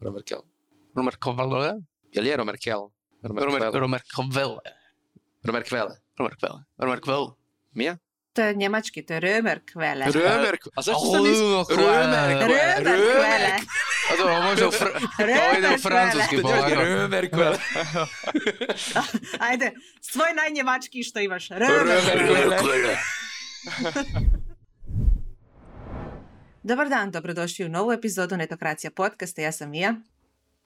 Romerkel. Romerkvele. Jel je Romerkel? Romerkvele. Romerkvele. Romerkvele. Romerkvele. Mija? To je njemački, to je Römerkvele. Römerk. A zašto sam mislio? Römerkvele. Römerkvele. A dobro, može u, fr... ide u francuski polako. Römerkvele. Ajde, svoj najnjemački što imaš. Römerkvele. Römerkvele. Dobar dan, dobrodošli u novu epizodu Netokracija podcasta. Ja sam Mija.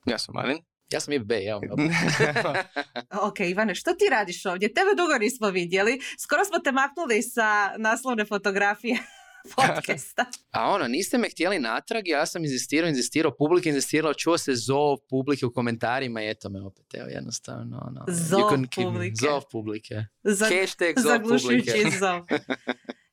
Ja sam Marin. Ja sam i B, evo. Ok, Ivane, što ti radiš ovdje? Tebe dugo nismo vidjeli. Skoro smo te maknuli sa naslovne fotografije podcasta. A ono, niste me htjeli natrag, ja sam inzistirao, inzistirao, publika inzistirala, čuo se zov publike u komentarima i eto me opet, evo jednostavno. Ono, Zov publike. Zov publike. Za, Hashtag zov publike. zaglušujući zov.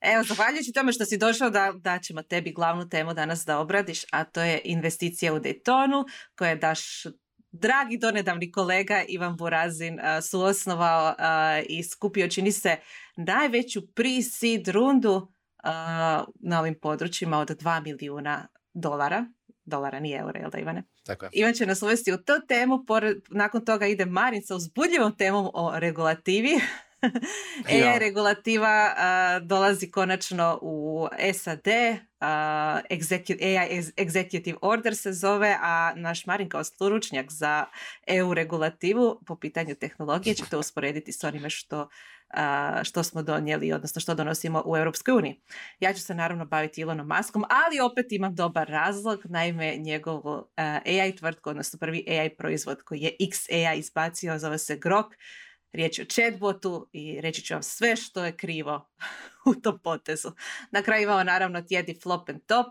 Evo, zahvaljujući tome što si došao da, da ćemo tebi glavnu temu danas da obradiš, a to je investicija u Daytonu, koje je daš dragi donedavni kolega Ivan Burazin a, suosnovao a, i skupio, čini se, najveću pre-seed rundu a, na ovim područjima od 2 milijuna dolara. Dolara, nije eura, jel da Ivane? Tako je. Ivan će nas uvesti u tu temu, pored, nakon toga ide Marin sa uzbudljivom temom o regulativi. AI Ja. regulativa a, dolazi konačno u SAD, a, execu- AI ex- Executive Order se zove, a naš Marin kao stručnjak za EU regulativu po pitanju tehnologije će to usporediti s onime što, a, što smo donijeli, odnosno što donosimo u Europskoj uniji. Ja ću se naravno baviti Elonom Maskom, ali opet imam dobar razlog, naime njegovu a, AI tvrtku, odnosno prvi AI proizvod koji je XAI izbacio, zove se Grok, Riječ je o chatbotu i reći ću vam sve što je krivo u tom potezu. Na kraju imamo naravno tjedni flop and top.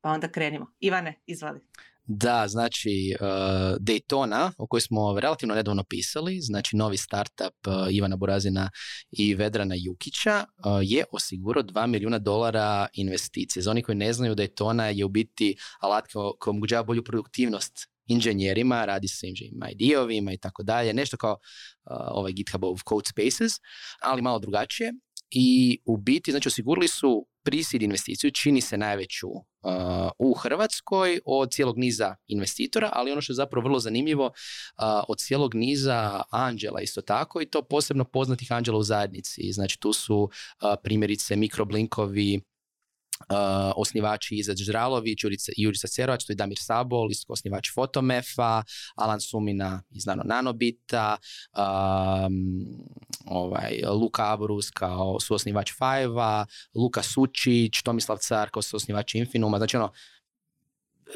Pa onda krenimo. Ivane, izvali. Da, znači uh, Daytona, o kojoj smo relativno nedavno pisali, znači novi startup uh, Ivana Burazina i Vedrana Jukića, uh, je osigurao 2 milijuna dolara investicije. Za oni koji ne znaju, Daytona je u biti alat ko- koji omogućava bolju produktivnost inženjerima, radi se inženjerima ID-ovima i tako dalje, nešto kao uh, ovaj GitHubov Code Spaces, ali malo drugačije. I u biti, znači, osigurali su prisid investiciju, čini se najveću uh, u Hrvatskoj od cijelog niza investitora, ali ono što je zapravo vrlo zanimljivo, uh, od cijelog niza anđela isto tako i to posebno poznatih anđela u zajednici. Znači tu su uh, primjerice mikroblinkovi, Uh, osnivači Iza Ždralović, Jurica, Cerovac, to je Damir Sabol, isto osnivač Fotomefa, Alan Sumina iz Nano Nanobita, um, ovaj, Luka Aborus kao suosnivač Fajeva, Luka Sučić, Tomislav Car kao suosnivač Infinuma, znači ono,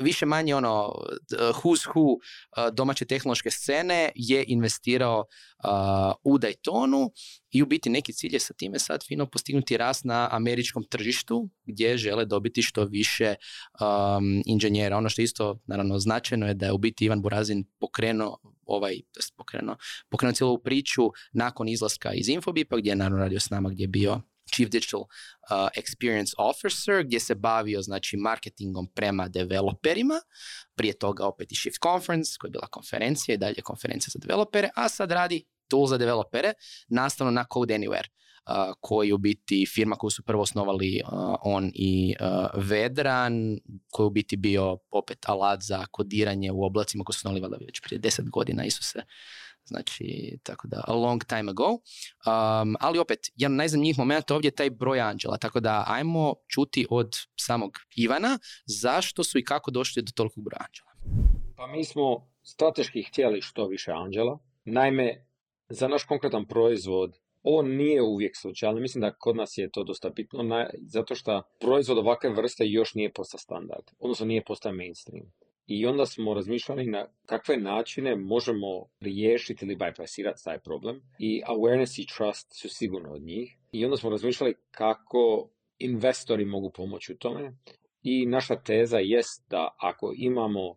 više manje ono who's who uh, domaće tehnološke scene je investirao uh, u Daytonu i u biti neki cilj je sa time sad fino postignuti rast na američkom tržištu gdje žele dobiti što više um, inženjera. Ono što isto naravno značajno je da je u biti Ivan Burazin pokrenuo ovaj, to pokrenuo, pokrenuo cijelu priču nakon izlaska iz Infobipa gdje je naravno radio s nama gdje je bio Chief Digital uh, Experience Officer gdje se bavio znači marketingom prema developerima, prije toga opet i Shift Conference koja je bila konferencija i dalje konferencija za developere, a sad radi tool za developere nastavno na Code Anywhere uh, koji u biti firma koju su prvo osnovali uh, on i uh, Vedran, koji u biti bio opet alat za kodiranje u oblacima koji su osnovali već prije deset godina, isto se Znači, tako da, a long time ago. Um, ali opet, jedan od najzanimljivih momenta ovdje je taj broj anđela, tako da ajmo čuti od samog Ivana zašto su i kako došli do tolikog broja anđela. Pa mi smo strateški htjeli što više anđela. Naime, za naš konkretan proizvod ovo nije uvijek slučaj, ali mislim da kod nas je to dosta bitno, zato što proizvod ovakve vrste još nije postao standard, odnosno nije postao mainstream. I onda smo razmišljali na kakve načine možemo riješiti ili bypassirati taj problem. I awareness i trust su sigurno od njih. I onda smo razmišljali kako investori mogu pomoći u tome. I naša teza jest da ako imamo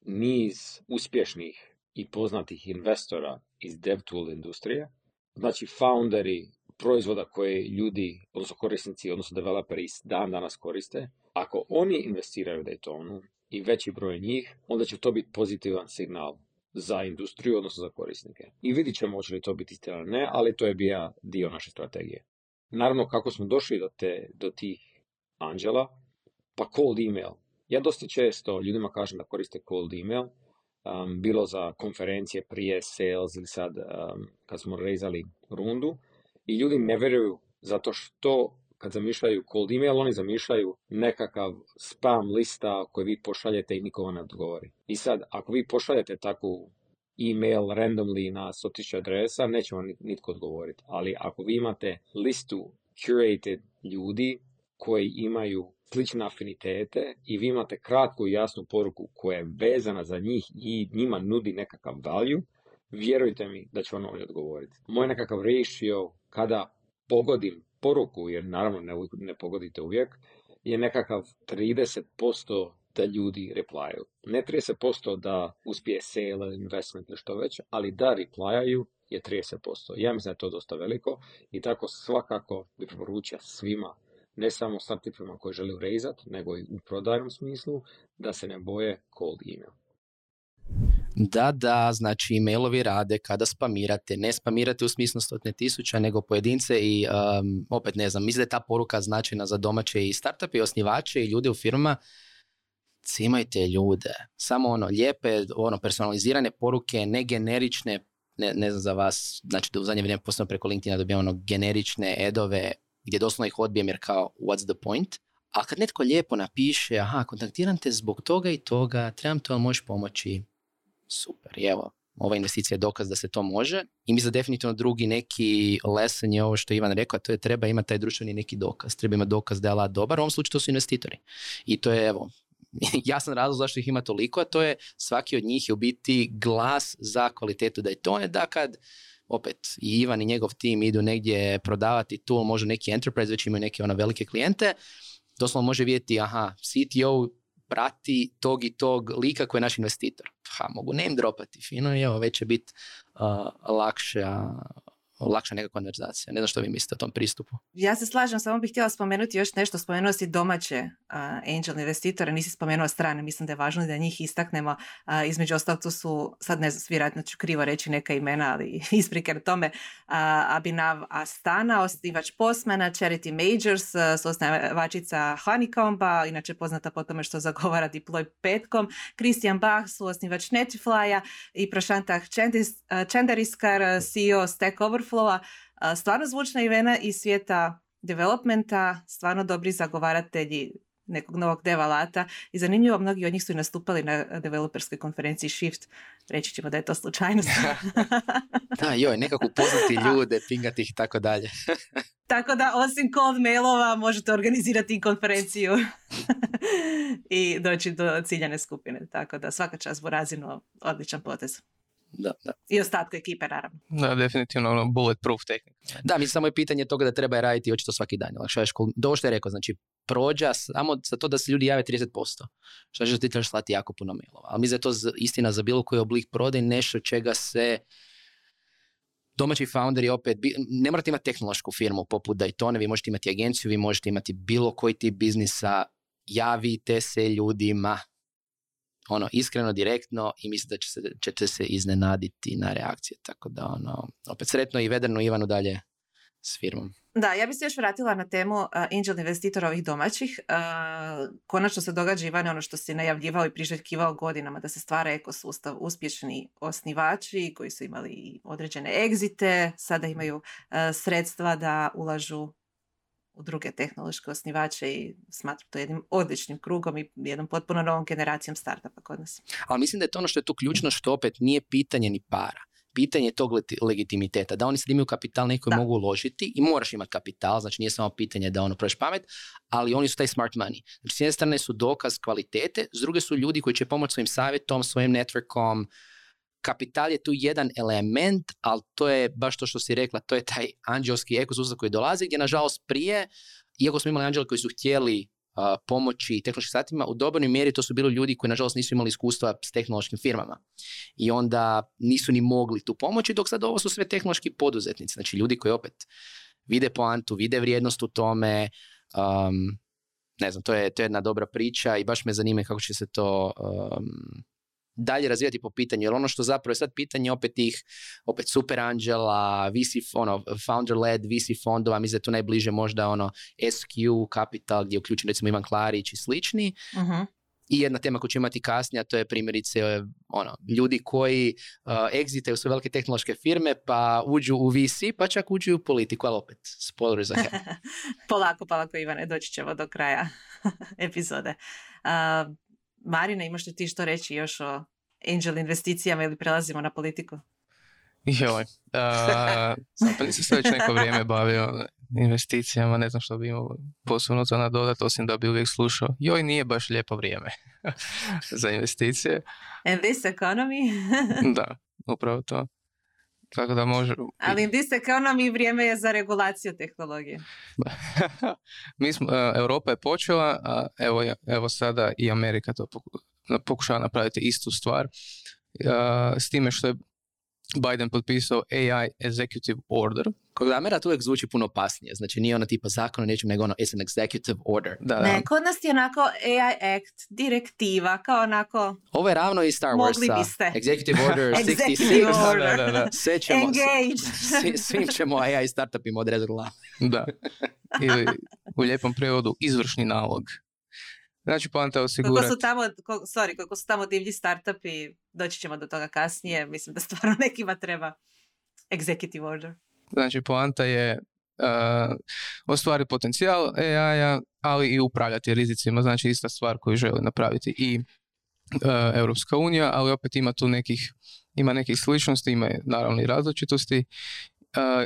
niz uspješnih i poznatih investora iz DevTool industrije, znači founderi proizvoda koje ljudi, odnosno korisnici, odnosno developeri dan danas koriste, ako oni investiraju u Daytonu i veći broj njih, onda će to biti pozitivan signal za industriju, odnosno za korisnike. I vidit ćemo hoće li to biti istina ne, ali to je bio dio naše strategije. Naravno, kako smo došli do, te, do tih anđela, pa cold email. Ja dosta često ljudima kažem da koriste cold email, um, bilo za konferencije prije sales ili sad um, kad smo rezali rundu i ljudi ne vjeruju zato što kad zamišljaju cold email, oni zamišljaju nekakav spam lista koji vi pošaljete i niko ne odgovori. I sad, ako vi pošaljete takvu email randomly na 100.000 adresa, neće vam nitko odgovoriti. Ali ako vi imate listu curated ljudi koji imaju slične afinitete i vi imate kratku i jasnu poruku koja je vezana za njih i njima nudi nekakav value, vjerujte mi da će on ovdje odgovoriti. Moj nekakav ratio kada pogodim poruku, jer naravno ne, ne pogodite uvijek, je nekakav 30% da ljudi replyaju. Ne 30% da uspije sale, investment ili što već, ali da replyaju je 30%. Ja mislim da je to dosta veliko i tako svakako bi preporučio svima, ne samo startupima koji žele urezat, nego i u prodajnom smislu, da se ne boje cold email. Da, da, znači e-mailovi rade kada spamirate, ne spamirate u smislu stotne tisuća, nego pojedince i um, opet ne znam, mislim da je ta poruka značajna za domaće i startupe i osnivače i ljude u firmama, cimajte ljude, samo ono lijepe, ono personalizirane poruke, ne generične, ne, ne znam za vas, znači da u zadnje vrijeme posebno preko LinkedIna dobijamo ono generične edove gdje doslovno ih odbijem jer kao what's the point, a kad netko lijepo napiše, aha, kontaktiram te zbog toga i toga, trebam to, ali možeš pomoći, super, evo, ova investicija je dokaz da se to može. I mislim da definitivno drugi neki lesson je ovo što je Ivan rekao, a to je treba imati taj društveni neki dokaz, treba imati dokaz da je alat dobar, u ovom slučaju to su investitori. I to je, evo, jasan razlog zašto ih ima toliko, a to je svaki od njih je u biti glas za kvalitetu. Da je to je da kad opet i Ivan i njegov tim idu negdje prodavati tool, može neki enterprise, već imaju neke ono velike klijente, doslovno može vidjeti, aha, CTO prati tog i tog lika koji je naš investitor. Ha, mogu name dropati, fino i evo, već će biti uh, lakše, lakša neka konverzacija. Ne znam što vi mislite o tom pristupu. Ja se slažem, samo bih htjela spomenuti još nešto. Spomenuo si domaće uh, angel investitore, nisi spomenuo strane. Mislim da je važno da njih istaknemo. između ostalog tu su, sad ne znam, vjerojatno ću krivo reći neka imena, ali isprike na tome. Abinav Astana, osnivač Postmana, Charity Majors, su osnivačica Honeycomba, inače poznata po tome što zagovara Deploy petkom. Christian Bach su osnivač i Prašanta Čendariskar, CEO Stack Stvarno zvučna imena iz svijeta developmenta, stvarno dobri zagovaratelji nekog novog devalata i zanimljivo, mnogi od njih su i nastupali na developerskoj konferenciji Shift. Reći ćemo da je to slučajnost. da, joj, nekako poznati ljude, pingati ih i tako dalje. tako da, osim cold mailova, možete organizirati konferenciju i doći do ciljane skupine. Tako da, svaka čast razinu odličan potez da, da. I ostatku ekipe, naravno. Da, definitivno ono, bulletproof tehnika. Da, mislim, samo je pitanje toga da treba je raditi očito svaki dan. Do što je rekao, znači, prođa samo za to da se ljudi jave 30%. Što znači ti trebaš slati jako puno mailova. Ali mi da je to istina za bilo koji oblik prodaje nešto čega se domaći founderi opet, ne morate imati tehnološku firmu poput Daytona, vi možete imati agenciju, vi možete imati bilo koji tip biznisa, javite se ljudima, ono, iskreno, direktno i mislim da će se, ćete se iznenaditi na reakcije. Tako da, ono, opet sretno i vedrno Ivanu dalje s firmom. Da, ja bih se još vratila na temu uh, angel investitora ovih domaćih. Konačno se događa, Ivane, ono što si najavljivao i priželjkivao godinama, da se stvara ekosustav uspješni osnivači koji su imali određene egzite, sada imaju sredstva da ulažu u druge tehnološke osnivače i smatram to jednim odličnim krugom i jednom potpuno novom generacijom startupa kod nas. Ali mislim da je to ono što je tu ključno što opet nije pitanje ni para. Pitanje tog legitimiteta, da oni sad imaju kapital neki koji mogu uložiti i moraš imati kapital, znači nije samo pitanje da ono proš pamet, ali oni su taj smart money. Znači s jedne strane su dokaz kvalitete, s druge su ljudi koji će pomoći svojim savjetom, svojim networkom, kapital je tu jedan element, ali to je baš to što si rekla, to je taj anđelski ekosustav koji dolazi, gdje nažalost prije, iako smo imali anđele koji su htjeli uh, pomoći tehnološkim satima, u dobroj mjeri to su bili ljudi koji nažalost nisu imali iskustva s tehnološkim firmama. I onda nisu ni mogli tu pomoći, dok sad ovo su sve tehnološki poduzetnici, znači ljudi koji opet vide poantu, vide vrijednost u tome, um, ne znam, to je, to je jedna dobra priča i baš me zanima kako će se to um, dalje razvijati po pitanju, jer ono što zapravo je sad pitanje opet tih, opet super anđela, VC, ono, founder led VC fondova, mislim da je tu najbliže možda ono SQ Capital gdje je uključen recimo Ivan Klarić i slični. uh I jedna tema koju ću imati kasnije, a to je primjerice ono, ljudi koji uh, egzitaju su velike tehnološke firme, pa uđu u VC, pa čak uđu u politiku, ali opet, spoiler za polako, polako Ivane, doći ćemo do kraja epizode. Uh, Marina, imaš li ti što reći još o angel investicijama ili prelazimo na politiku? Joj, uh, pa nisam se već neko vrijeme bavio investicijama, ne znam što bi imao posebno za nadodat, osim da bi uvijek slušao. Joj, nije baš lijepo vrijeme za investicije. And this economy? da, upravo to. Tako da može... Ali in this economy vrijeme je za regulaciju tehnologije. Mi smo, uh, Europa je počela, a evo, evo sada i Amerika to pokušava napraviti istu stvar. Uh, s time što je Biden potpisao AI Executive Order. Kod Amera to uvijek zvuči puno opasnije. Znači nije ono tipa zakon o nečem, nego ono it's an executive order. Da, ne, kod nas je onako AI Act, direktiva, kao onako... Ovo je ravno i Star Wars. Mogli biste. Executive Order 66. executive order. da, da, da. Sve ćemo, Engage. Svim, ćemo AI startupima odrezati glavu. da. Ili u lijepom prevodu izvršni nalog. Znači, poanta osigurati... Kako su tamo, sorry, kako su tamo divlji startupi, doći ćemo do toga kasnije, mislim da stvarno nekima treba executive order. Znači, poanta je uh, ostvari potencijal AI-a, ali i upravljati rizicima, znači ista stvar koju želi napraviti i uh, Europska unija, ali opet ima tu nekih ima nekih sličnosti, ima naravno i različitosti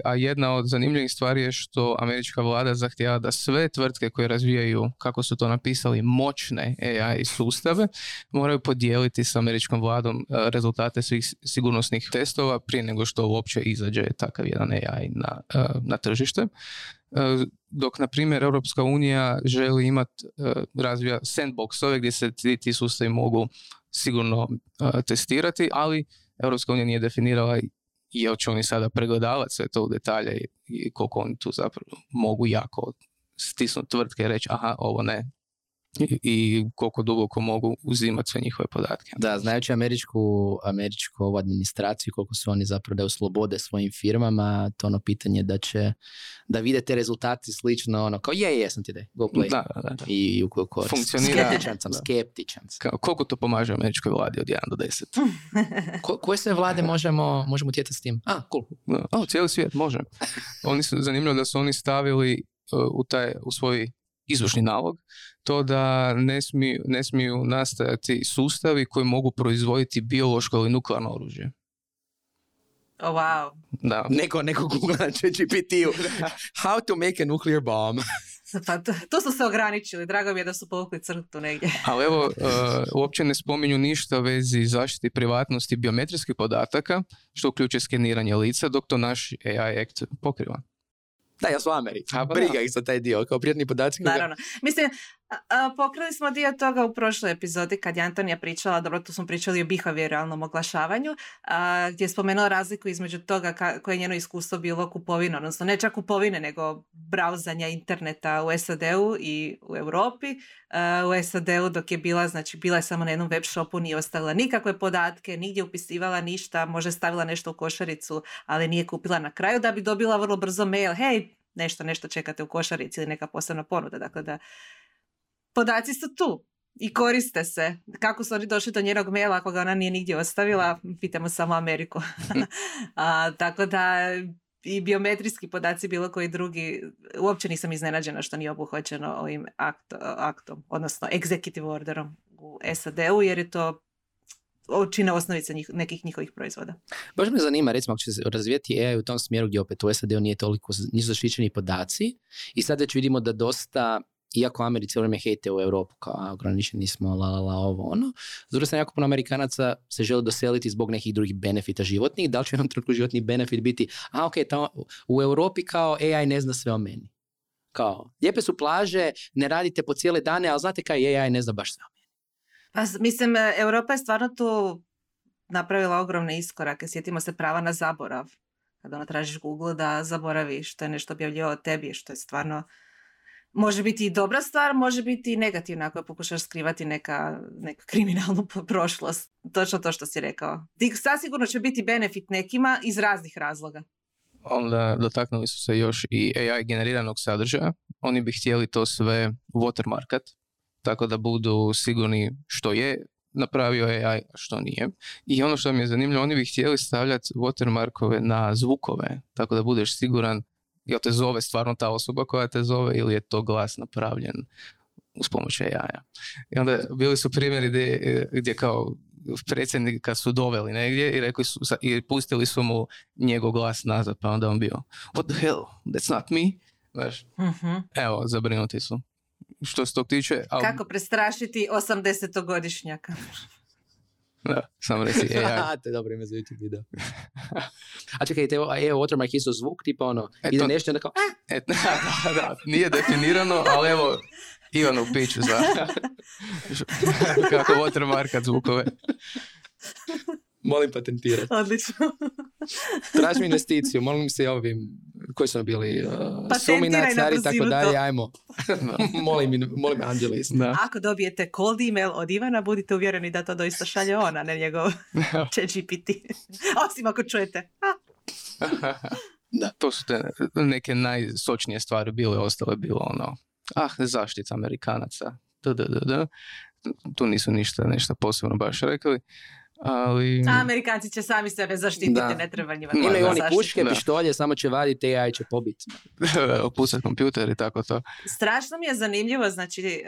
a jedna od zanimljivih stvari je što američka vlada zahtjeva da sve tvrtke koje razvijaju, kako su to napisali, moćne AI sustave, moraju podijeliti s američkom vladom rezultate svih sigurnosnih testova prije nego što uopće izađe takav jedan AI na, na tržište. Dok, na primjer, Europska unija želi imati, razvija sandboxove gdje se ti, ti sustavi mogu sigurno testirati, ali Europska unija nije definirala i hoće oni sada pregledavati sve to u detalje i koliko oni tu zapravo mogu jako stisnuti tvrtke i reći aha, ovo ne, i koliko duboko mogu uzimati sve njihove podatke. Da, znajući američku, američku ovu administraciju, koliko su oni zapravo da slobode svojim firmama, to ono pitanje da će, da vide te rezultati slično, ono, kao je, jesam ti da, go play. Da, da, da. I, u koliko Funkcionira. Skeptičan sam, skeptičan sam. Kao, koliko to pomaže američkoj vladi od 1 do 10? Ko, koje sve vlade možemo, možemo utjecati s tim? A, cool. Da. O, cijeli svijet, može. Oni su, zanimljivo da su oni stavili uh, u, taj, u svoj izvršni nalog, to da ne smiju, ne smiju nastajati sustavi koji mogu proizvoditi biološko ili nuklearno oružje. Oh, wow. Da. Neko, neko google na GPT-u. How to make a nuclear bomb. pa to, to, su se ograničili. Drago mi je da su povukli crtu negdje. Ali evo, uh, uopće ne spominju ništa u vezi zaštiti privatnosti biometrijskih podataka, što uključuje skeniranje lica, dok to naš AI Act pokriva. Da, ja su Americi. Pa Briga ih za taj dio, kao prijatni podaci. Naravno. Mislim, a, pokrili smo dio toga u prošloj epizodi kad je Antonija pričala, dobro tu smo pričali o behavioralnom oglašavanju, a, gdje je spomenula razliku između toga ka, koje je njeno iskustvo bilo kupovine, odnosno ne čak kupovine, nego brauzanja interneta u SAD-u i u Europi. u SAD-u dok je bila, znači bila je samo na jednom web shopu, nije ostavila nikakve podatke, nigdje upisivala ništa, može stavila nešto u košaricu, ali nije kupila na kraju da bi dobila vrlo brzo mail, hej, nešto, nešto čekate u košarici ili neka posebna ponuda. Dakle, da podaci su tu i koriste se. Kako su oni došli do njenog maila ako ga ona nije nigdje ostavila, pitamo samo Ameriku. A, tako da i biometrijski podaci bilo koji drugi, uopće nisam iznenađena što nije obuhvaćeno ovim akt, aktom, odnosno executive orderom u SAD-u, jer je to čine osnovice njih, nekih njihovih proizvoda. Baš me zanima, recimo, ako će se razvijeti AI u tom smjeru gdje opet u SAD-u nije toliko, nisu zaštićeni podaci i sad već vidimo da dosta iako Americi vrijeme hejte u Europu, kao ograničeni smo, la, la, la, ovo, ono. S strane, jako puno Amerikanaca se žele doseliti zbog nekih drugih benefita životnih. Da li će jednom trenutku životni benefit biti, a ok, ta, u Europi kao AI ne zna sve o meni. Kao, lijepe su plaže, ne radite po cijele dane, ali znate kaj AI ne zna baš sve o meni. Pa, mislim, e, Europa je stvarno tu napravila ogromne iskorake. Sjetimo se prava na zaborav. Kada ono tražiš Google da zaboraviš što je nešto objavljivao o tebi, što je stvarno može biti i dobra stvar, može biti i negativna ako pokušaš skrivati neka, neka kriminalnu prošlost. Točno to što si rekao. Sasigurno će biti benefit nekima iz raznih razloga. Onda dotaknuli su se još i AI generiranog sadržaja. Oni bi htjeli to sve watermarkat, tako da budu sigurni što je napravio AI, a što nije. I ono što mi je zanimljivo, oni bi htjeli stavljati watermarkove na zvukove, tako da budeš siguran jel te zove stvarno ta osoba koja te zove ili je to glas napravljen uz pomoć AI-a. I onda bili su primjeri gdje, gdje kao predsjednika su doveli negdje i rekli su, i pustili su mu njegov glas nazad, pa onda on bio what the hell, that's not me. Znaš, Mhm. evo, zabrinuti su. Što se tog tiče, ali, Kako prestrašiti 80-godišnjaka? Da, samo reci AI. to je dobro ime za YouTube video. A čekaj, te je watermark isto zvuk, tipa ono, E, ide to- nešto i onda kao! E, da, da, nije definirano, ali evo, Ivan u piću za kako watermarkat zvukove. Molim patentirati. Odlično. Tražim investiciju, molim se ovim, koji su nam bili, uh, Patentiraj Sumi na Nacari i tako dalje, ajmo. molim, molim Angelis. Da. Ako dobijete cold email od Ivana, budite uvjereni da to doista šalje on, a ne njegov GPT. Osim ako čujete. "A, Da, to su te neke najsočnije stvari bile, ostalo je bilo ono, ah, zaštita Amerikanaca, da, da, da, da. Tu nisu ništa, nešto posebno baš rekli, ali... A Amerikanci će sami sebe zaštititi, Da. ne treba njima. Ma, Imaju oni puške, Da. pištolje, samo će vaditi, AI će pobiti. opucat kompjuter i tako to. Strašno mi je zanimljivo, znači,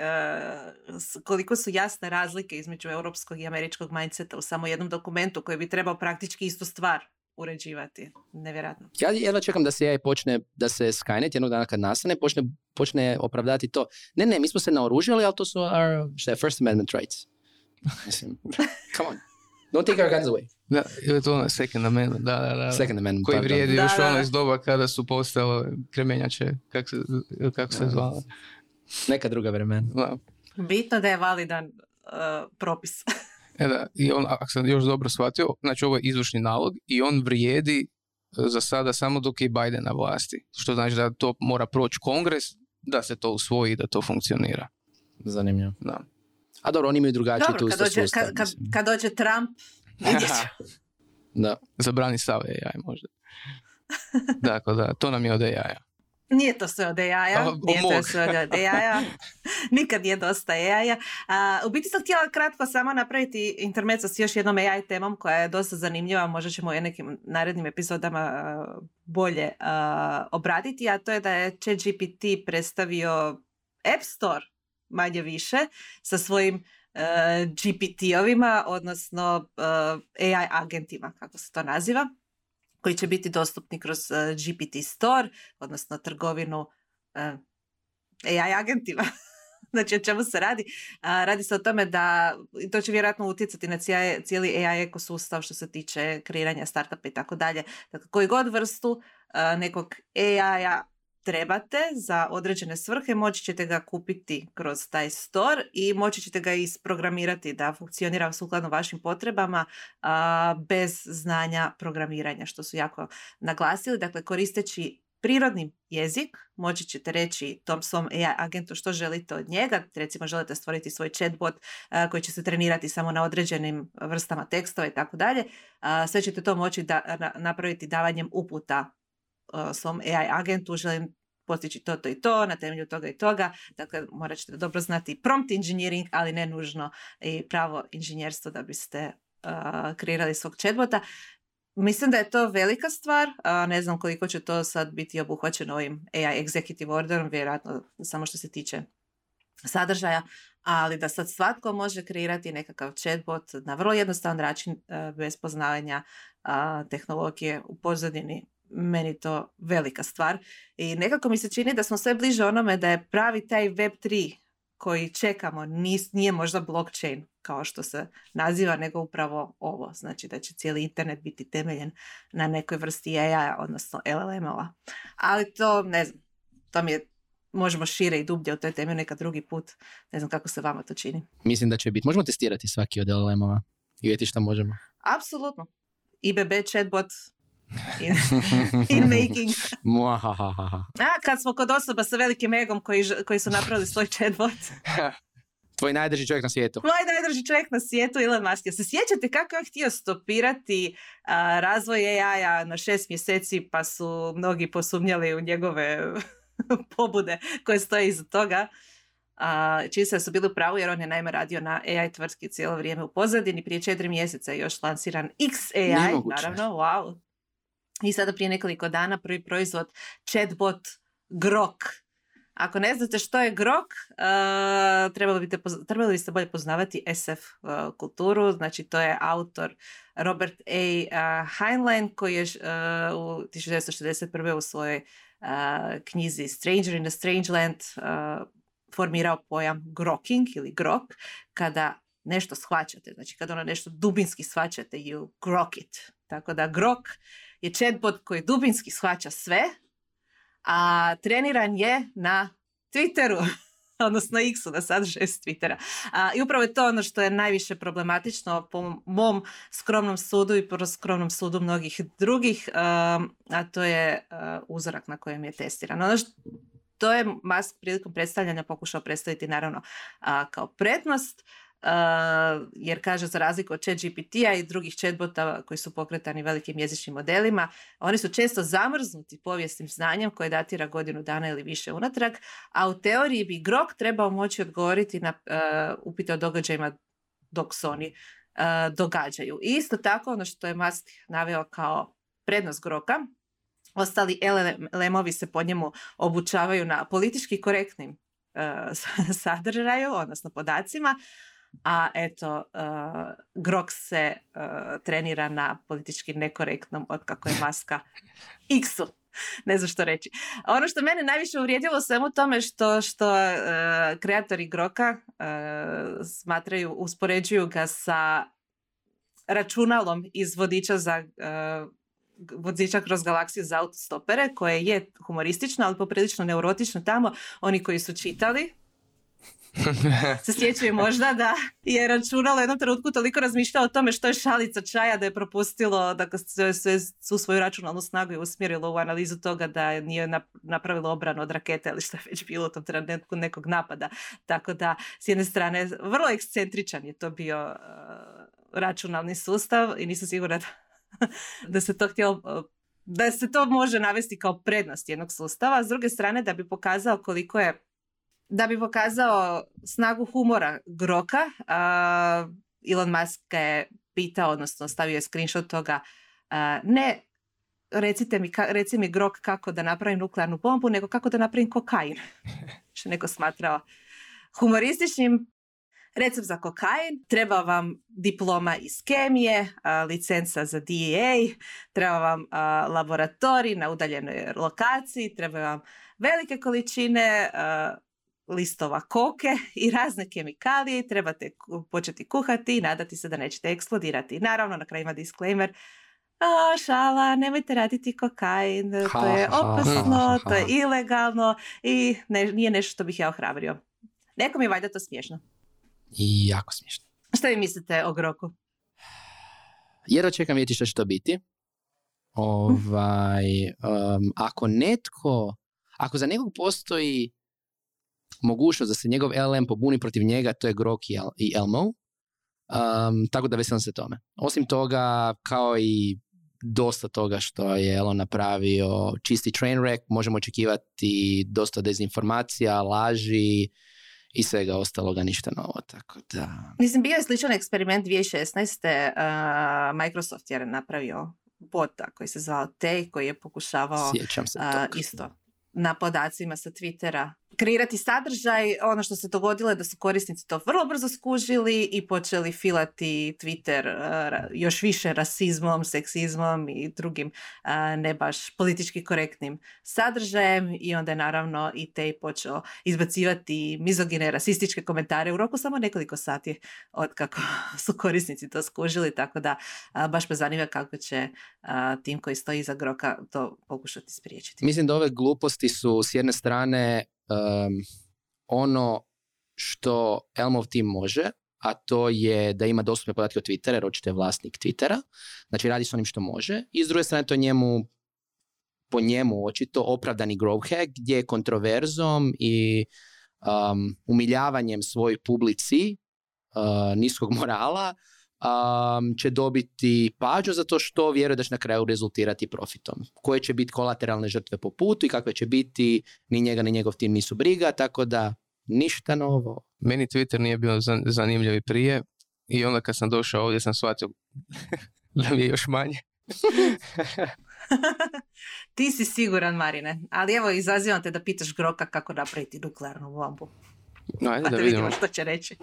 s- koliko su jasne razlike između europskog i američkog mindseta u samo jednom dokumentu koji bi trebao praktički istu stvar uređivati. Nevjerojatno. Ja jedva čekam da se AI počne, da se Skynet jednog dana kad nastane, počne, počne opravdati to. Ne, ne, mi smo se naoružali, ali to su our, šta je, First Amendment rights. Mislim, come on. Don't take our guns away. Da, ili to ono Second Amendment, da, da, da. Second Amendment. koji vrijedi Da, još da, ono iz doba kada su postale kremenjače, kako se, kako se zvala. Neka druga vremena. Da. Bitno da je validan e, propis. E da, i on, ako sam još dobro shvatio, znači ovo je izvršni nalog i on vrijedi e, za sada samo dok je Biden na vlasti. Što znači da to mora proći kongres da se to usvoji i da to funkcionira. Zanimljivo. Da. A dobro, oni imaju drugačiji tu kad dođe, sustav, kad, kad, kad dođe Trump, vidjet. Da. Zabrani sav AI možda. Dakle, da, to nam je od AI-a. Nije to sve od AI-a, nije to sve od AI-a, nikad nije dosta AI-a. A, u biti sam htjela kratko samo napraviti intermezzo s još jednom AI temom koja je dosta zanimljiva, možda ćemo je u nekim narednim epizodama bolje a, obraditi, a to je da je ChatGPT predstavio App Store manje više sa svojim e, GPT-ovima, odnosno e, AI agentima, kako se to naziva, koji će biti dostupni kroz e, GPT Store, odnosno trgovinu AI agentima. znači, o čemu se radi? A, radi se o tome da to će vjerojatno utjecati na cijeli, AI ekosustav što se tiče kreiranja startupa i tako dalje. Dakle, koju god vrstu a, nekog AI-a trebate za određene svrhe, moći ćete ga kupiti kroz taj store i moći ćete ga isprogramirati da funkcionira sukladno vašim potrebama a, bez znanja programiranja, što su jako naglasili. Dakle, koristeći prirodni jezik, moći ćete reći tom svom AI agentu što želite od njega. Recimo, želite stvoriti svoj chatbot a, koji će se trenirati samo na određenim vrstama tekstova i tako dalje. Sve ćete to moći da, na- napraviti davanjem uputa svom AI agentu. Želim postići to, to i to, na temelju toga i toga. Dakle, morat ćete dobro znati prompt engineering, ali ne nužno i pravo inženjerstvo da biste kreirali svog chatbota. Mislim da je to velika stvar, ne znam koliko će to sad biti obuhvaćeno ovim AI executive orderom, vjerojatno samo što se tiče sadržaja, ali da sad svatko može kreirati nekakav chatbot na vrlo jednostavan način bez poznavanja tehnologije u pozadini, meni to velika stvar. I nekako mi se čini da smo sve bliže onome da je pravi taj Web3 koji čekamo nis, nije možda blockchain kao što se naziva, nego upravo ovo. Znači da će cijeli internet biti temeljen na nekoj vrsti AI, odnosno LLM-ova. Ali to, ne znam, to mi je, možemo šire i dublje u toj temi nekad drugi put. Ne znam kako se vama to čini. Mislim da će biti. Možemo testirati svaki od LLM-ova i vidjeti šta možemo. Apsolutno. IBB chatbot in, in making. A, kad smo kod osoba sa velikim egom koji, koji su napravili svoj chatbot. Tvoj najdrži čovjek na svijetu. Moj najdraži čovjek na svijetu, Elon Musk. Se sjećate kako je htio stopirati a, razvoj AI-a na šest mjeseci, pa su mnogi posumnjali u njegove pobude koje stoje iza toga. A, čini se da su bili u pravu jer on je naime radio na AI tvrtki cijelo vrijeme u pozadini. Prije četiri mjeseca je još lansiran XAI, naravno, wow. I sada prije nekoliko dana prvi proizvod chatbot Grok. Ako ne znate što je Grok, uh, trebali, biste, trebali biste bolje poznavati SF uh, kulturu. Znači to je autor Robert A. Uh, Heinlein koji je u 1961. u svojoj knjizi Stranger in a Strange Land formirao pojam groking ili grok kada nešto shvaćate, znači kada ono nešto dubinski shvaćate, you grok it. Tako da grok je chatbot koji dubinski shvaća sve, a treniran je na Twitteru, odnosno X-u, na sadržaju s Twittera. A, I upravo je to ono što je najviše problematično po mom skromnom sudu i po skromnom sudu mnogih drugih, um, a to je uh, uzorak na kojem je testiran. Ono što to je Musk prilikom predstavljanja pokušao predstaviti naravno a, kao prednost, a, jer kaže za razliku od ChatGPT-a i drugih chatbota koji su pokretani velikim jezičnim modelima, oni su često zamrznuti povijesnim znanjem koje datira godinu dana ili više unatrag, a u teoriji bi Grok trebao moći odgovoriti na a, upite o događajima dok se oni a, događaju. I isto tako ono što je Musk naveo kao prednost Groka, ostali LLM-ovi se po njemu obučavaju na politički korektnim uh, sadržaju, odnosno podacima, a eto, uh, Grok se uh, trenira na politički nekorektnom od kako je maska X-u. Ne znam što reći. Ono što mene najviše uvrijedilo u svemu tome što, što uh, kreatori Groka uh, smatraju, uspoređuju ga sa računalom iz vodiča za uh, vodiča kroz galaksiju za autostopere, koje je humoristično, ali poprilično neurotično tamo. Oni koji su čitali, se sjećaju možda da je računalo u jednom trenutku toliko razmišljao o tome što je šalica čaja da je propustilo da sve, svu svoju računalnu snagu je usmjerilo u analizu toga da nije napravilo obranu od rakete ili što je već bilo u tom trenutku nekog napada. Tako da, s jedne strane, vrlo ekscentričan je to bio uh, računalni sustav i nisam sigurna da da se to htjelo da se to može navesti kao prednost jednog sustava, s druge strane da bi pokazao koliko je da bi pokazao snagu humora Groka, uh, Elon Musk je pitao, odnosno stavio je screenshot toga, uh, ne recite mi, ka, reci mi Grok kako da napravim nuklearnu bombu, nego kako da napravim kokain. Što neko smatrao humorističnim, Recept za kokain, treba vam diploma iz kemije, a, licenca za DEA, treba vam a, laboratorij na udaljenoj lokaciji, treba vam velike količine a, listova koke i razne kemikalije, trebate početi kuhati i nadati se da nećete eksplodirati. Naravno, na kraju ima disclaimer, a, šala, nemojte raditi kokain, to je opasno, to je ilegalno i ne, nije nešto što bih ja ohrabrio. Nekom je valjda to smiješno. I jako smiješno. Šta vi mislite o Groku? Jer čekam vidjeti što će to biti. Ovaj, um, ako netko, ako za nekog postoji mogućnost da se njegov LM pobuni protiv njega, to je Grok i, El, i Elmo. Um, tako da veselim se tome. Osim toga, kao i dosta toga što je Elon napravio, čisti train wreck, možemo očekivati dosta dezinformacija, laži, i svega ostaloga ništa novo, tako da... Mislim, bio je sličan eksperiment 2016. Uh, Microsoft je napravio bota koji se zvao Tej, koji je pokušavao uh, isto na podacima sa Twittera kreirati sadržaj. Ono što se dogodilo je da su korisnici to vrlo brzo skužili i počeli filati Twitter uh, još više rasizmom, seksizmom i drugim uh, ne baš politički korektnim sadržajem i onda je naravno i Tej počeo izbacivati mizogine, rasističke komentare u roku samo nekoliko sati od kako su korisnici to skužili, tako da uh, baš me zanima kako će tim koji stoji iza Groka to pokušati spriječiti. Mislim da ove gluposti su s jedne strane um, ono što Elmov tim može, a to je da ima dostupne podatke od Twittera, jer očito je vlasnik Twittera. Znači radi s onim što može. I s druge strane to njemu po njemu očito opravdani growth hack gdje kontroverzom i um, umiljavanjem svojoj publici uh, niskog morala um, će dobiti pađu za to što vjeruje da će na kraju rezultirati profitom. Koje će biti kolateralne žrtve po putu i kakve će biti, ni njega ni njegov tim nisu briga, tako da ništa novo. Meni Twitter nije bio zan- zanimljiv i prije i onda kad sam došao ovdje sam shvatio da mi je još manje. Ti si siguran, Marine. Ali evo, izazivam te da pitaš Groka kako napraviti nuklearnu bombu. No, ajde Pa da da vidimo. vidimo što će reći.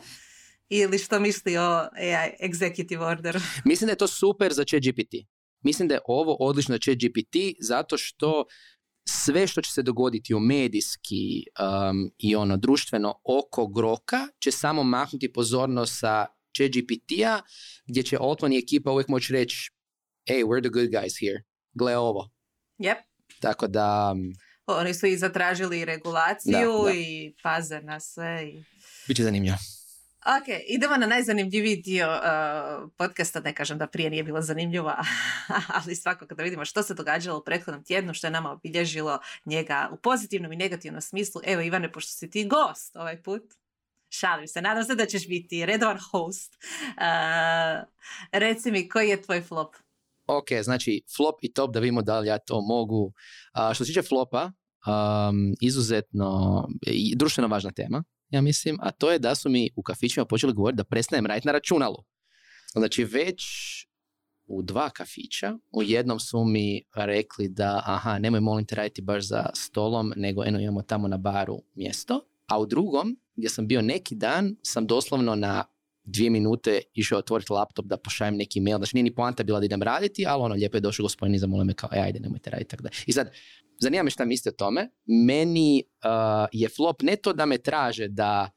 Ili što misli o AI executive orderu. Mislim da je to super za ChatGPT. Mislim da je ovo odlično za ChatGPT zato što sve što će se dogoditi u medijski um, i ono društveno oko Groka će samo maknuti pozornost sa ChatGPT-a gdje će Altman i ekipa uvijek moći reći hey, we're the good guys here. Gle ovo. Yep. Tako da, um, Oni su i zatražili regulaciju Da, da. i paze na sve. I... bit će zanimljivo. Ok, idemo na najzanimljiviji dio uh, podcasta. Ne kažem da prije nije bilo zanimljivo, ali svakako da vidimo što se događalo u prethodnom tjednu, što je nama obilježilo njega u pozitivnom i negativnom smislu. Evo Ivane, pošto si ti gost ovaj put, šalim se, nadam se da ćeš biti redovan host. Uh, reci mi, koji je tvoj flop? Ok, znači flop i top da vidimo da li ja to mogu. A, što se tiče flopa, um, izuzetno društveno važna tema, ja mislim, a to je da su mi u kafićima počeli govoriti da prestanem raditi na računalu. Znači već u dva kafića, u jednom su mi rekli da aha, nemoj molim te raditi baš za stolom, nego eno imamo tamo na baru mjesto, a u drugom, gdje sam bio neki dan, sam doslovno na dvije minute išao otvoriti laptop da pošaljem neki mail. Znači nije ni poanta bila da idem raditi, ali ono lijepo je došao gospodin i zamolio me kao, e, ajde, nemojte raditi tako da. I sad, zanima me šta mislite o tome. Meni uh, je flop ne to da me traže da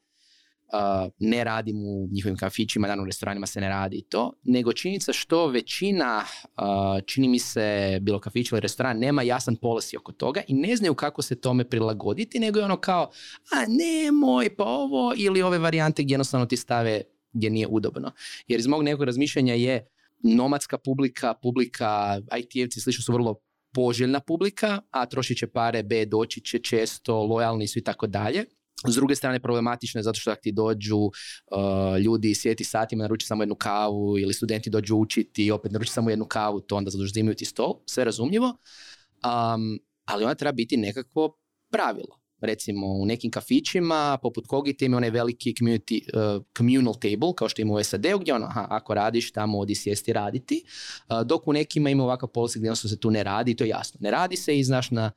uh, ne radim u njihovim kafićima, naravno u restoranima se ne radi to, nego činjenica što većina, uh, čini mi se, bilo kafić ili restoran, nema jasan policy oko toga i ne znaju kako se tome prilagoditi, nego je ono kao, a nemoj, pa ovo, ili ove varijante gdje jednostavno ti stave gdje nije udobno. Jer iz mog nekog razmišljanja je nomadska publika, publika IT-evci slično su vrlo poželjna publika, a trošit će pare, B, doći će često, lojalni su i tako dalje. S druge strane problematično je zato što ako ti dođu uh, ljudi sjeti satima, naruči samo jednu kavu ili studenti dođu učiti i opet naruči samo jednu kavu, to onda zadužimaju ti stol, sve razumljivo. Um, ali ona treba biti nekakvo pravilo. Recimo u nekim kafićima, poput Kogite ima onaj veliki community, uh, communal table, kao što ima u SAD-u, gdje ono, aha, ako radiš, tamo odi sjesti raditi, uh, dok u nekima ima ovakav policy gdje se tu ne radi, to je jasno. Ne radi se i znaš na,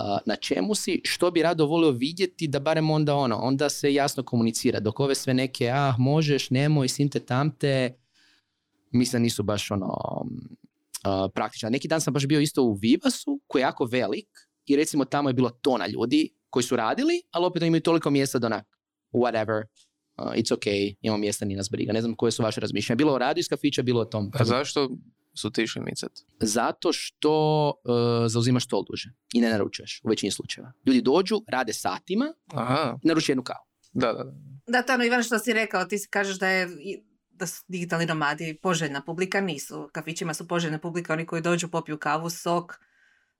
uh, na čemu si, što bi rado volio vidjeti, da barem onda ono, onda se jasno komunicira, dok ove sve neke, ah, možeš, nemoj, sinte tamte, mislim nisu baš ono, uh, praktične. Neki dan sam baš bio isto u Vivasu, koji je jako velik, i recimo tamo je bilo tona ljudi koji su radili, ali opet imaju toliko mjesta da onak, whatever, uh, it's okay, imamo mjesta, ni nas briga. Ne znam koje su vaše razmišljanja. Bilo o radu iz kafića, bilo o tom. A zašto su ti išli micat? Zato što uh, zauzimaš stol duže i ne naručuješ u većini slučajeva. Ljudi dođu, rade satima Aha, i naruče jednu kavu. da, da. da. Da, to ono Ivan što si rekao, ti si kažeš da je i- da su digitalni nomadi poželjna publika, nisu. Kafićima su poželjna publika, oni koji dođu, popiju kavu, sok,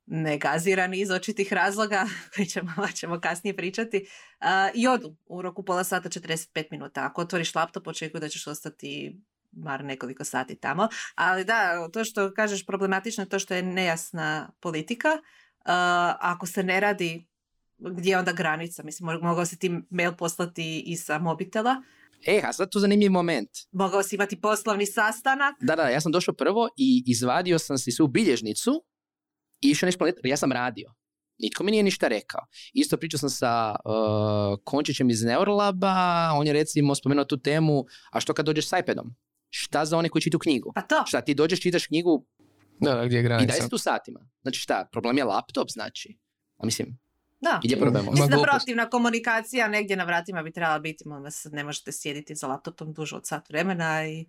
negazirani iz očitih razloga, koji ćemo, ćemo kasnije pričati, a, i odu u roku pola sata 45 minuta. Ako otvoriš laptop, očekuju da ćeš ostati bar nekoliko sati tamo. Ali da, to što kažeš problematično je to što je nejasna politika. A, ako se ne radi, gdje je onda granica? Mislim, mo- mogao si ti mail poslati i sa mobitela, E, a sad tu zanimljiv moment. mogao si imati poslovni sastanak. Da, da, ja sam došao prvo i izvadio sam si svu bilježnicu išao nešto planirati, ja sam radio. Nitko mi nije ništa rekao. Isto pričao sam sa uh, Končićem iz Neurolaba, on je recimo spomenuo tu temu, a što kad dođeš s iPadom? Šta za one koji čitaju knjigu? Pa to, Šta, ti dođeš, čitaš knjigu Da, da, gdje je i granica? daj se tu satima. Znači šta, problem je laptop, znači? A mislim, da. gdje je problem? Mislim da proaktivna komunikacija negdje na vratima bi trebala biti, molim vas, ne možete sjediti za laptopom duže od sat vremena i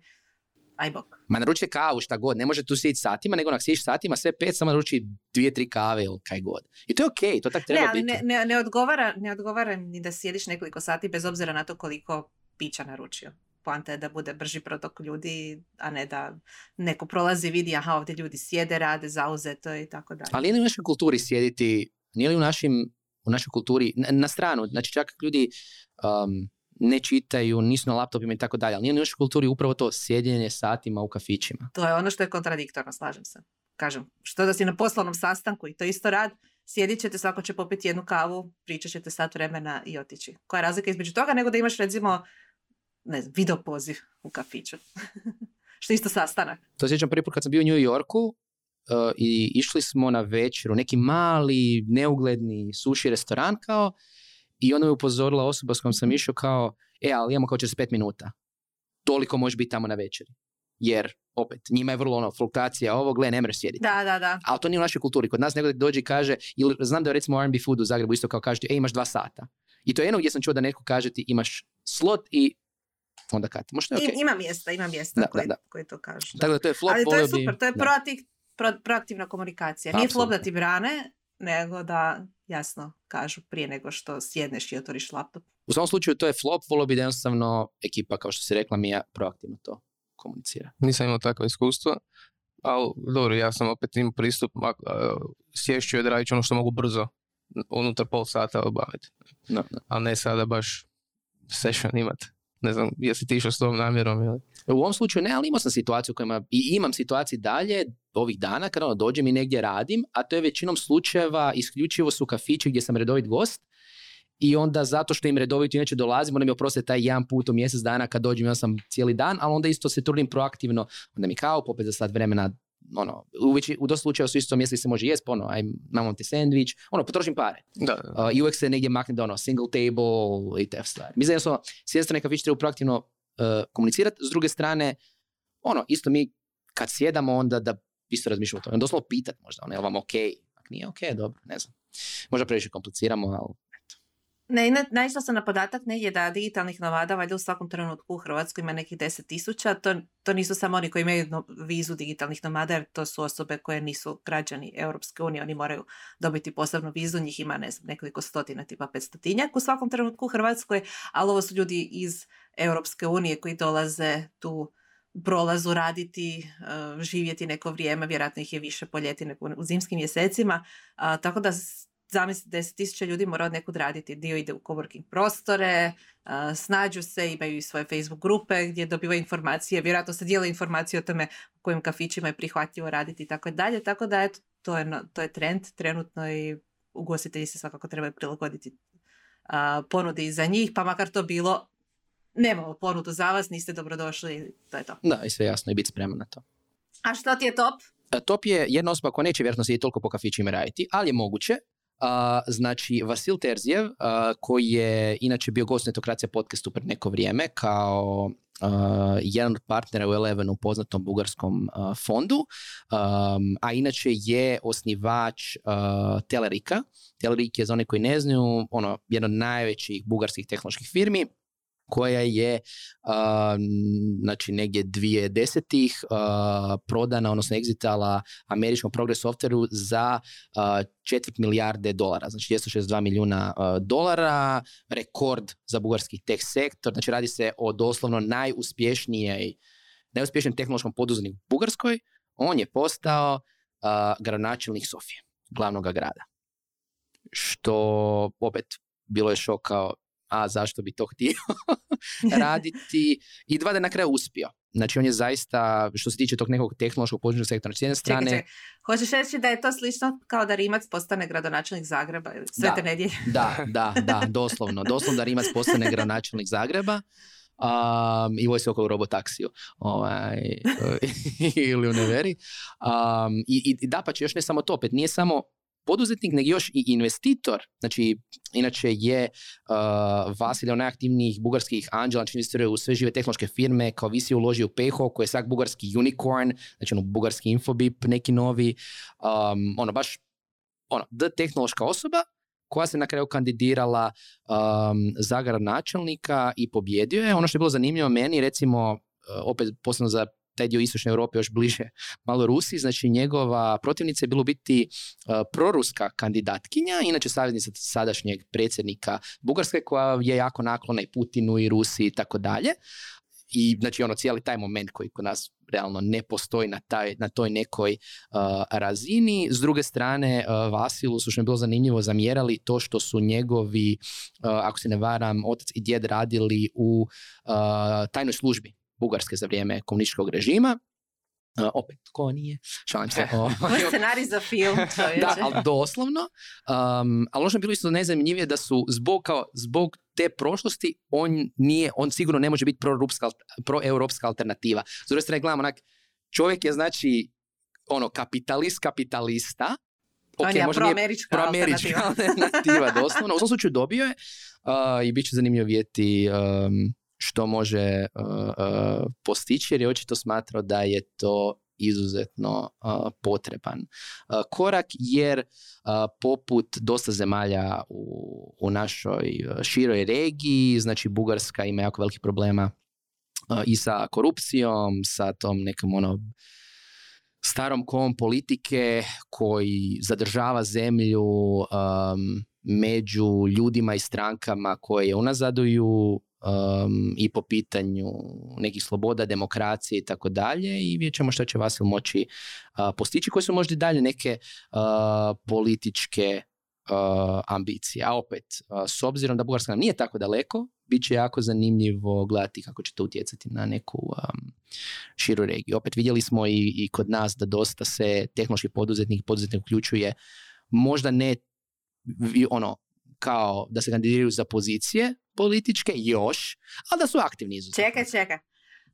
aj bok. Ma naručite kavu, šta god, ne može tu sjediti satima, nego ako sjediš satima, sve pet, samo naruči dvije, tri kave ili kaj god. I to je okej, to tak treba Ne, ali biti. ne, ne, ne, odgovara, ne odgovara ni da sjediš nekoliko sati bez obzira na to koliko pića naručio. Poanta je da bude brži protok ljudi, a ne da neko prolazi, vidi, aha, ovdje ljudi sjede, rade, zauzeto i tako dalje. Ali nije u našoj kulturi sjediti, nije li u, našim, u našoj kulturi, na, na stranu, znači čak ljudi um, ne čitaju, nisu na laptopima i tako dalje, ali nije u našoj kulturi upravo to sjedjenje satima u kafićima? To je ono što je kontradiktorno, slažem se. Kažem, što da si na poslovnom sastanku i to isto rad, sjedit ćete, svako će popiti jednu kavu, pričat ćete sat vremena i otići. Koja je razlika između toga nego da imaš recimo ne znam, video poziv u kafiću. Što je isto sastanak. To sjećam prvi put kad sam bio u New Yorku uh, i išli smo na večeru, neki mali, neugledni suši restoran kao i onda me upozorila osoba s kojom sam išao kao, e, ali imamo kao 45 minuta. Toliko može biti tamo na večeri. Jer, opet, njima je vrlo ono, fluktacija ovo, gle, ne mreš sjediti. Da, da, da. Ali to nije u našoj kulturi. Kod nas nego da dođe i kaže, ili znam da je recimo R&B food u Zagrebu isto kao kaže e, imaš dva sata. I to je jedno gdje sam čuo da netko kaže ti imaš slot i onda kad. Možda je I- okej. Ima mjesta, ima mjesta Da, koji, da, da. koji to kažu. Tako da to je flop, Ali to je super, to je proaktivna komunikacija. Nije flop da ti brane, nego da jasno kažu prije nego što sjedneš i otvoriš laptop. U svom slučaju to je flop, volio bi da jednostavno ekipa, kao što si rekla, Mija, proaktivno to komunicira. Nisam imao takvo iskustvo, ali dobro, ja sam opet imao pristup, sješću i odradit ću ono što mogu brzo, unutar pol sata obaviti. No, no. A ne sada baš session imat. Ne znam, jesi ti išao s tom namjerom ili... U ovom slučaju ne, ali imao sam situaciju u kojima, i imam situacije dalje ovih dana kada ono, dođem i negdje radim, a to je većinom slučajeva isključivo su kafići gdje sam redovit gost i onda zato što im redovito inače dolazim, onda mi oproste taj jedan put u mjesec dana kad dođem, ja sam cijeli dan, ali onda isto se trudim proaktivno, onda mi kao popet za sat vremena ono, u, veći, u dosta slučajeva su isto mjesta gdje se može jest, pa ono, aj, imamo ti sandvič, ono, potrošim pare. Da. Uh, I uvijek se negdje makne da ono, single table i te stvari. Mislim jednostavno, s jedne strane kafić treba proaktivno komunicirati, s druge strane, ono, isto mi kad sjedamo onda da isto razmišljamo o tome. Doslovno pitat možda, ono, je li vam ok? Ako nije ok, dobro, ne znam. Možda previše kompliciramo, ali Ne, ne, naišla sam na podatak negdje da digitalnih nomada valjda u svakom trenutku u Hrvatskoj ima nekih 10 tisuća. To, to nisu samo oni koji imaju vizu digitalnih nomada, jer to su osobe koje nisu građani Europske unije. Oni moraju dobiti posebnu vizu, njih ima ne znam, nekoliko stotina, tipa petstotinjak u svakom trenutku u Hrvatskoj, ali ovo su ljudi iz Europske unije koji dolaze tu u prolazu raditi, eh, živjeti neko vrijeme, vjerojatno ih je više po ljeti nego u zimskim mjesecima, tako da zamislite 10.000 ljudi mora od nekud raditi. Dio ide u coworking prostore, snađu se, imaju i svoje Facebook grupe gdje dobivaju informacije, vjerojatno se dijele informacije o tome u kojim kafićima je prihvatljivo raditi i tako dalje. Tako da eto, to je, to je trend trenutno i ugostitelji se svakako trebaju prilagoditi ponudi za njih, pa makar to bilo nemamo ponudu za vas, niste dobrodošli, to je to. da, i sve jasno i biti spreman na to. A što ti je top? E, Top je jedna osoba koja neće vjerojatno sjediti toliko po kafićima raditi, ali je moguće. A, znači, Vasil Terzijev, a, koji je inače bio gost Netokracija podcastu pred neko vrijeme, kao a, jedan od partnera u Elevenu, poznatom bugarskom a, fondu, um, a inače je osnivač a, Telerika. Telerik je za one koji ne znaju, ono, jedna od najvećih bugarskih tehnoloških firmi, koja je a, znači negdje dvije desetih prodana, odnosno egzitala američkom Progress Softwareu za a, četvrt milijarde dolara, znači 262 milijuna a, dolara, rekord za bugarski tech sektor, znači radi se o doslovno najuspješnijej najuspješnijem tehnološkom poduzetniku u Bugarskoj, on je postao a, gradonačelnik Sofije, glavnog grada. Što opet bilo je šok kao a zašto bi to htio raditi i dva da je na kraju uspio. Znači on je zaista, što se tiče tog nekog tehnološkog područnog sektora, s jedne Čekaj, strane, čekaj. Hoćeš reći da je to slično kao da Rimac postane gradonačelnik Zagreba ili Svete nedjelje? da, da, da, doslovno, doslovno da Rimac postane gradonačelnik Zagreba um, i vozi se oko robotaksiju ovaj, ili u neveri. Um, I, i da pa će još ne samo to, opet nije samo poduzetnik, nego još i investitor. Znači, inače je uh, Vasilj od najaktivnijih bugarskih anđela, znači investira u sve žive tehnološke firme, kao visi uložio u Peho, koji je sad bugarski unicorn, znači ono bugarski infobip, neki novi, um, ono baš ono, d tehnološka osoba koja se na kraju kandidirala um, za gradonačelnika i pobjedio je. Ono što je bilo zanimljivo meni, recimo, uh, opet posebno za taj dio istočne Europe još bliže malo Rusiji, znači njegova protivnica je bilo biti uh, proruska kandidatkinja, inače saveznica sadašnjeg predsjednika Bugarske koja je jako naklona i Putinu i Rusiji i tako dalje. I znači ono cijeli taj moment koji kod nas realno ne postoji na, taj, na toj nekoj uh, razini. S druge strane, uh, Vasilu su što je bilo zanimljivo zamjerali to što su njegovi, uh, ako se ne varam, otac i djed radili u tajnoj službi Bugarske za vrijeme komunističkog režima Uh, opet, ko nije? Šalim se. Je scenarij za film, da, ali doslovno. Um, ali ono što je bilo isto najzanimljivije da su zbog, kao, zbog te prošlosti on nije, on sigurno ne može biti proeuropska pro alternativa. S druge strane gledamo, onak, čovjek je znači ono, kapitalist kapitalista, Okay, on je proamerička, proamerička alternativa. doslovno. U svom slučaju dobio je uh, i bit će zanimljivo vidjeti um, što može uh, uh, postići jer je očito smatrao da je to izuzetno uh, potreban korak jer poput dosta zemalja u, u našoj široj regiji, znači Bugarska ima jako velikih problema i sa korupcijom, sa tom nekom ono starom kom politike koji zadržava zemlju um, među ljudima i strankama koje unazaduju um, i po pitanju nekih sloboda, demokracije i tako dalje i vidjet ćemo što će Vasil moći uh, postići, koje su možda i dalje neke uh, političke uh, ambicije. A opet, s obzirom da Bugarska nam nije tako daleko, bit će jako zanimljivo gledati kako će to utjecati na neku um, širu regiju. Opet vidjeli smo i, i kod nas da dosta se tehnološki poduzetnik poduzetnik uključuje možda ne ono kao da se kandidiraju za pozicije političke još, ali da su aktivni izuzetno. Čekaj, čekaj.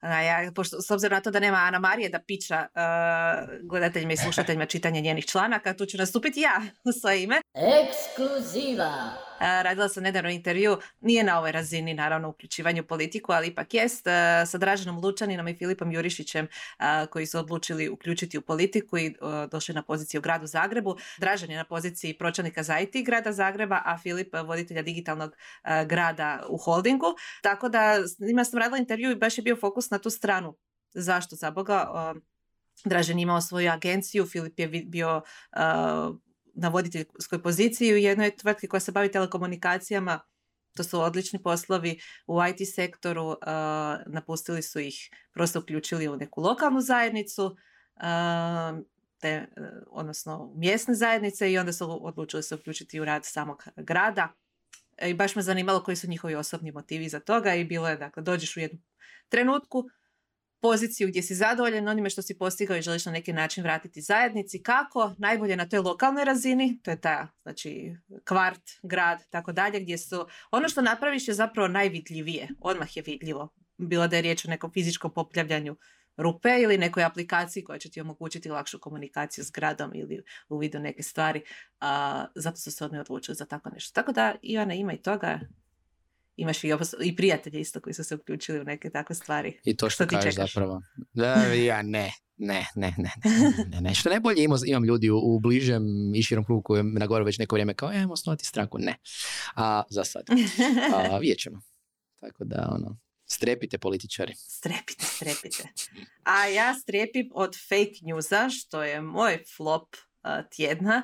Ja, pošto, s obzirom na to da nema Ana Marije da pića uh, gledateljima i slušateljima čitanje njenih članaka, tu ću nastupiti ja u svoje ime. Ekskluziva! Radila sam nedavno intervju, nije na ovoj razini naravno uključivanju politiku, ali ipak jest, sa Draženom Lučaninom i Filipom Jurišićem koji su odlučili uključiti u politiku i došli na poziciju u gradu Zagrebu. Dražen je na poziciji pročelnika za IT grada Zagreba, a Filip voditelja digitalnog grada u holdingu. Tako da s njima sam radila intervju i baš je bio fokus na tu stranu. Zašto za Boga? Dražen imao svoju agenciju, Filip je bio na voditeljskoj poziciji u jednoj tvrtki koja se bavi telekomunikacijama. To su odlični poslovi u IT sektoru. Uh, napustili su ih, prosto uključili u neku lokalnu zajednicu, uh, te, uh, odnosno mjesne zajednice i onda su odlučili se uključiti u rad samog grada. I baš me zanimalo koji su njihovi osobni motivi za toga i bilo je, dakle, dođeš u jednu trenutku, poziciju gdje si zadovoljan onime što si postigao i želiš na neki način vratiti zajednici. Kako? Najbolje na toj lokalnoj razini, to je ta, znači, kvart, grad, tako dalje, gdje su, ono što napraviš je zapravo najvidljivije, odmah je vidljivo. Bilo da je riječ o nekom fizičkom popljavljanju rupe ili nekoj aplikaciji koja će ti omogućiti lakšu komunikaciju s gradom ili u vidu neke stvari. A, zato su se odmah odlučili za tako nešto. Tako da Ivana ima i toga imaš i, i prijatelje isto koji su se uključili u neke takve stvari. I to što, što kažeš zapravo. Da, ja ne, ne, ne, ne, ne, ne. Što najbolje imam, imam ljudi u, u bližem i širom krugu koji na gore već neko vrijeme kao, e, osnovati stranku. Ne. A za sad. A, vidjet ćemo. Tako da, ono, strepite političari. Strepite, strepite. A ja strepim od fake newsa, što je moj flop uh, tjedna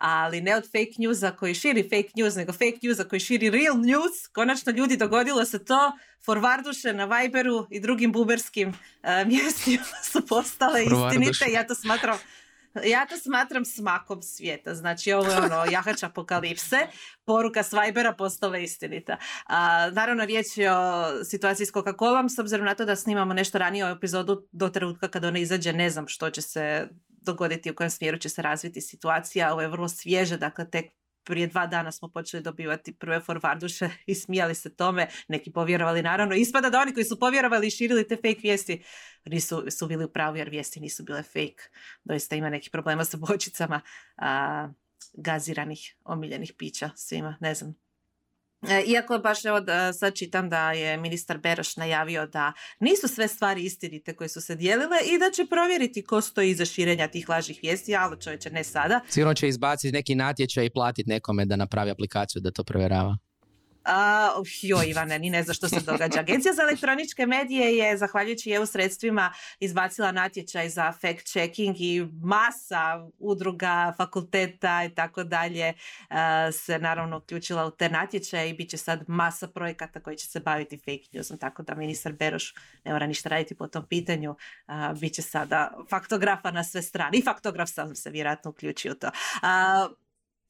ali ne od fake newsa koji širi fake news, nego fake newsa koji širi real news. Konačno ljudi dogodilo se to, forvarduše na Viberu i drugim buberskim uh, mjestima su postale istinite. Ja to smatram ja to smatram smakom svijeta. Znači ovo je ono jahač apokalipse. Poruka s Vibera postala istinita. A, naravno riječ je o situaciji s Coca-Colom s obzirom na to da snimamo nešto ranije o epizodu do trenutka kad ona izađe ne znam što će se dogoditi, u kojem smjeru će se razviti situacija. Ovo je vrlo svježe, dakle tek prije dva dana smo počeli dobivati prve forwarduše i smijali se tome, neki povjerovali naravno. Ispada da oni koji su povjerovali i širili te fake vijesti nisu, su bili u pravu jer vijesti nisu bile fake. Doista ima nekih problema sa bočicama a, gaziranih, omiljenih pića svima, ne znam iako baš evo da sad čitam da je ministar Beroš najavio da nisu sve stvari istinite koje su se dijelile i da će provjeriti ko stoji iza širenja tih lažnih vijesti, ali čovječe ne sada. Sigurno će izbaciti neki natječaj i platiti nekome da napravi aplikaciju da to provjerava. Uh, jo, Ivane, ni ne zna što se događa. Agencija za elektroničke medije je, zahvaljujući EU sredstvima, izbacila natječaj za fact checking i masa udruga, fakulteta i tako dalje se naravno uključila u te natječaje i bit će sad masa projekata koji će se baviti fake newsom, tako da ministar Beroš ne mora ništa raditi po tom pitanju. Uh, bit će sada faktografa na sve strane. I faktograf sam se vjerojatno uključio to.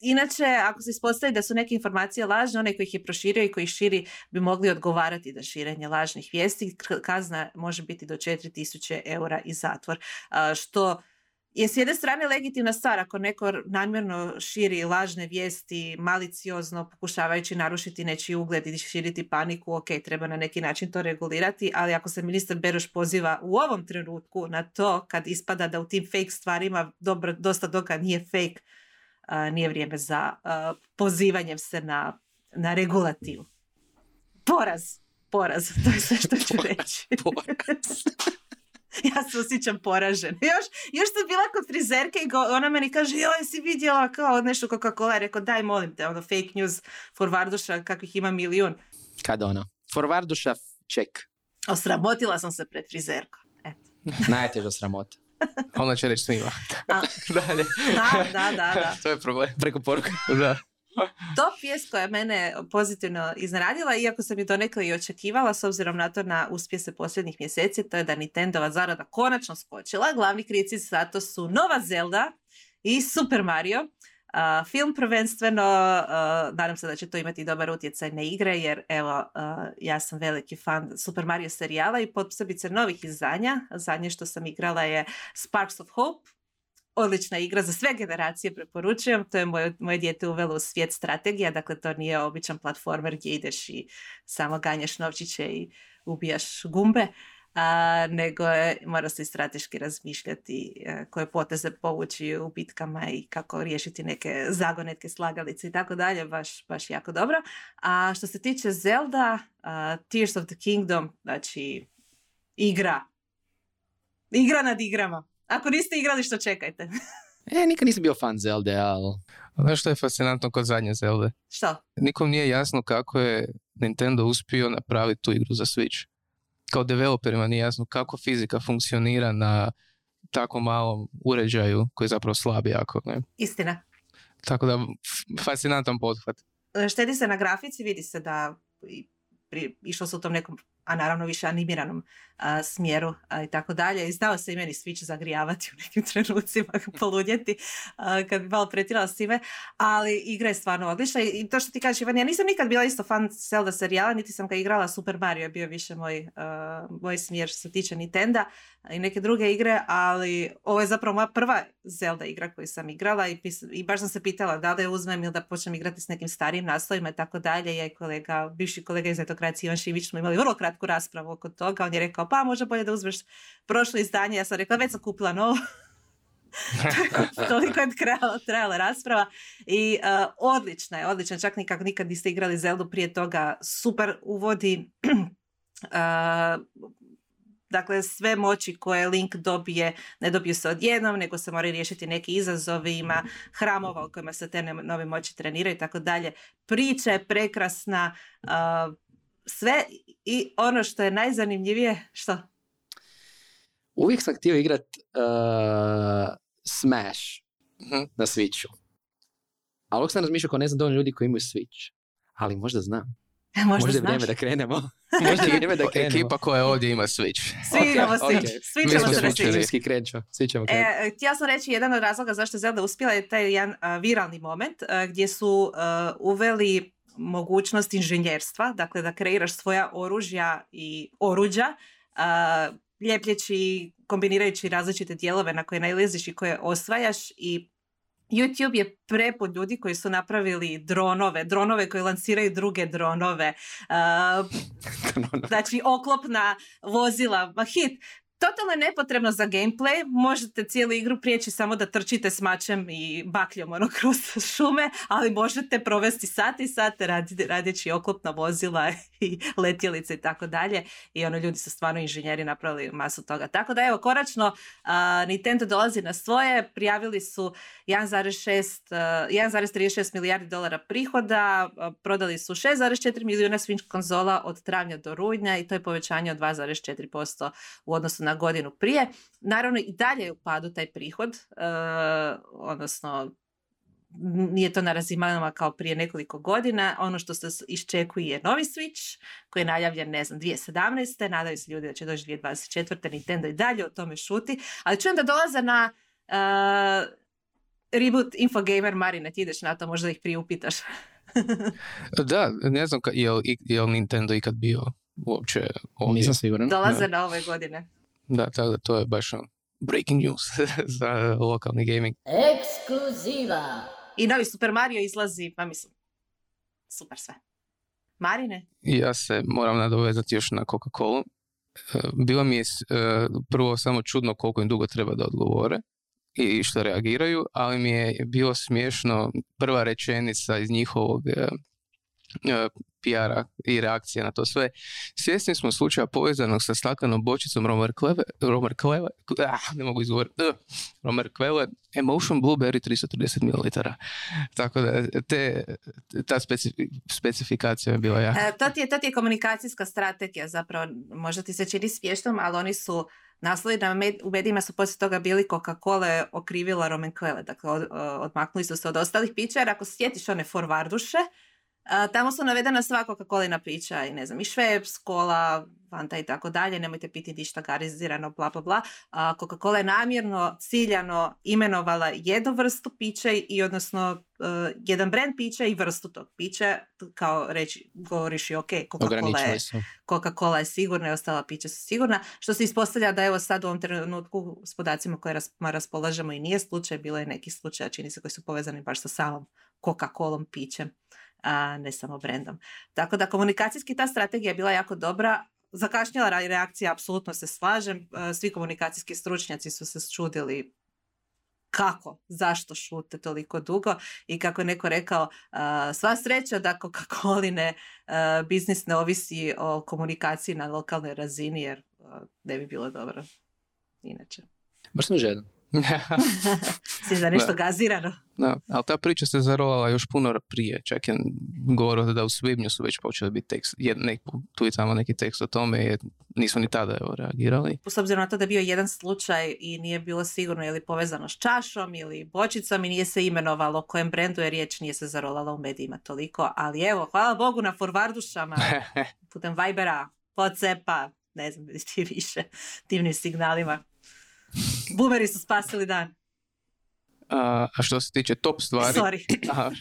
Inače, ako se ispostavi da su neke informacije lažne, onaj koji ih je proširio i koji širi bi mogli odgovarati da širenje lažnih vijesti. Kazna može biti do 4000 eura i zatvor. što je s jedne strane legitimna stvar ako neko namjerno širi lažne vijesti maliciozno pokušavajući narušiti nečiji ugled i širiti paniku, ok, treba na neki način to regulirati, ali ako se ministar Beroš poziva u ovom trenutku na to kad ispada da u tim fake stvarima dobro, dosta toga nije fake, nije vrijeme za pozivanjem se na, na regulativu. Poraz, poraz, to je sve što ću reći. Poraz. ja se osjećam poražen. Još, još sam bila kod frizerke i ona meni kaže, joj, si vidjela kao nešto Coca-Cola. Rekao, daj, molim te, ono fake news forwarduša kakvih ima milijun. Kada ono? Forwarduša, ček. Osramotila sam se pred frizerkom. Eto. Najteža sramota. Ona će reći snima. Dalje. Da, da, da, da. to je problem. Preko poruka. da. Top vijest koja mene pozitivno iznenadila, iako sam je donekle i očekivala s obzirom na to na uspjese posljednjih mjeseci, to je da Nintendova zarada konačno skočila. Glavni krici za to su Nova Zelda i Super Mario. Film prvenstveno, nadam se da će to imati dobar utjecaj na igre, jer evo, ja sam veliki fan Super Mario serijala i posebice novih izdanja. Zadnje što sam igrala je Sparks of Hope, odlična igra za sve generacije preporučujem. To je moje, moje dijete uvelo u svijet strategija, dakle to nije običan platformer gdje ideš i samo ganjaš novčiće i ubijaš gumbe, a, nego je, mora se i strateški razmišljati e, koje poteze povući u bitkama i kako riješiti neke zagonetke, slagalice i tako dalje, baš, baš jako dobro. A što se tiče Zelda, Tears of the Kingdom, znači igra, igra nad igrama. Ako niste igrali, što čekajte? e, nikad nisam bio fan Zelda, ali... Znaš što je fascinantno kod zadnje Zelda? Što? Nikom nije jasno kako je Nintendo uspio napraviti tu igru za Switch. Kao developerima nije jasno kako fizika funkcionira na tako malom uređaju koji je zapravo slab jako. Ne? Istina. Tako da, fascinantan pothvat. Štedi se na grafici, vidi se da išlo se u tom nekom a naravno više animiranom smjeru i tako dalje. I znao se i meni Switch zagrijavati u nekim trenucima, poludjeti kad bi malo pretirala s time, ali igra je stvarno odlična i to što ti kažeš Ivan, ja nisam nikad bila isto fan Zelda serijala, niti sam ga igrala, Super Mario je bio više moj, moj smjer što se tiče Nintenda i neke druge igre, ali ovo je zapravo moja prva Zelda igra koju sam igrala i, i baš sam se pitala da li je uzmem ili da počnem igrati s nekim starijim naslovima i tako dalje. Ja i kolega, bivši kolega iz Etokracije Ivan Šivić smo imali vrlo kratku raspravu oko toga. On je rekao, pa možda bolje da uzmeš prošlo izdanje. Ja sam rekla, već sam kupila novo. Toliko je trajala, trajala rasprava i uh, odlična je, odlična. Čak nikak nikad niste igrali Zeldu prije toga. Super uvodi uh, Dakle, sve moći koje Link dobije, ne dobiju se odjednom, nego se moraju riješiti neki izazovi, ima hramova u kojima se te nove moći treniraju i tako dalje. Priča je prekrasna, uh, sve i ono što je najzanimljivije, što? Uvijek sam htio igrat uh, Smash uh na Switchu. Ali uvijek sam razmišljao kao ne znam dovoljno ljudi koji imaju Switch. Ali možda znam. Možda, možda je vrijeme da krenemo. možda je vrijeme da krenemo. Ekipa koja ovdje ima Switch. Svi okay, imamo Switch. Okay. Svi ćemo se Switch. Svi ćemo e, Htjela sam reći jedan od razloga zašto Zelda uspjela je taj jedan uh, viralni moment uh, gdje su uh, uveli mogućnost inženjerstva, dakle da kreiraš svoja oružja i oruđa, uh, ljepljeći, kombinirajući različite dijelove na koje najleziš i koje osvajaš i YouTube je prepun ljudi koji su napravili dronove, dronove koji lanciraju druge dronove, uh, znači oklopna vozila, ma hit totalno je nepotrebno za gameplay, možete cijelu igru prijeći samo da trčite s mačem i bakljom ono kroz šume, ali možete provesti sati i sate radeći oklopna vozila i letjelice i tako dalje i ono ljudi su stvarno inženjeri napravili masu toga. Tako da evo, konačno Nintendo dolazi na svoje, prijavili su 1,6 1,36 milijardi dolara prihoda, prodali su 6,4 milijuna Switch konzola od travnja do rujna i to je povećanje od 2,4% u odnosu na na godinu prije. Naravno i dalje je u padu taj prihod, uh, odnosno nije to na razimanama kao prije nekoliko godina. Ono što se iščekuje je novi Switch koji je najavljen, ne znam, 2017. Nadaju se ljudi da će doći 2024. Nintendo i dalje o tome šuti. Ali čujem da dolaze na uh, Reboot Infogamer Marine, ti ideš na to, možda ih priupitaš. Da, ne znam ka, je, li, je li Nintendo ikad bio uopće ovdje. Nisam siguran. Dolaze na ove godine. Da, tako da to je baš on breaking news za lokalni gaming. Ekskluziva. I novi Super Mario izlazi, pa mislim, super sve. Marine? Ja se moram nadovezati još na Coca-Cola. E, Bilo mi je e, prvo samo čudno koliko im dugo treba da odgovore i što reagiraju, ali mi je bilo smiješno prva rečenica iz njihovog PR-a i reakcije na to sve. Svjesni smo slučaja povezanog sa staklenom bočicom Romer Kleve, Romer Kleve, ah, ne mogu izgovoriti, uh, Romer Kleve, Emotion Blueberry 330 ml. Tako da te, ta specifi- specifikacija je bila ja. E, to, ti je, to ti je komunikacijska strategija zapravo, možda ti se čini smiješnom, ali oni su naslovi na med, u medijima su poslije toga bili Coca-Cola okrivila Roman Kvele, dakle od, odmaknuli su se od ostalih pića, jer ako sjetiš one forvarduše, tamo su navedena sva Coca-Colina pića i ne znam, i Šveps, kola, Fanta i tako dalje, nemojte piti ništa garizirano, bla bla bla. A, Coca-Cola je namjerno, ciljano imenovala jednu vrstu pića i odnosno e, jedan brand pića i vrstu tog pića, kao reći, govoriš i ok, Coca-Cola je. Coca-Cola je sigurna i ostala pića su sigurna, što se ispostavlja da evo sad u ovom trenutku s podacima koje ras- raspolažemo i nije slučaj, bilo je neki slučaj, čini se koji su povezani baš sa samom Coca-Colom pićem, a ne samo brendom. Tako da komunikacijski ta strategija je bila jako dobra, zakašnjela reakcija, apsolutno se slažem, e, svi komunikacijski stručnjaci su se čudili kako, zašto šute toliko dugo i kako je neko rekao, a, sva sreća da Coca-Coline a, biznis ne ovisi o komunikaciji na lokalnoj razini jer ne bi bilo dobro inače. Baš sam žedan. Si za nešto Da. gazirano? Da, ali ta priča se zarolala još puno prije. Čak je govorio da u svibnju su već počeli biti tekst, jed, nek, tu i tamo neki tekst o tome, jer nisu ni tada evo, reagirali. S obzirom na to da je bio jedan slučaj i nije bilo sigurno je li povezano s čašom ili bočicom i nije se imenovalo o kojem brendu je riječ, nije se zarolala u medijima toliko, ali evo, hvala Bogu na forvardušama putem Vibera, Whatsappa, ne znam ti više divnim signalima. Boomeri su spasili dan. A, a što se tiče top stvari, Sorry. Aha.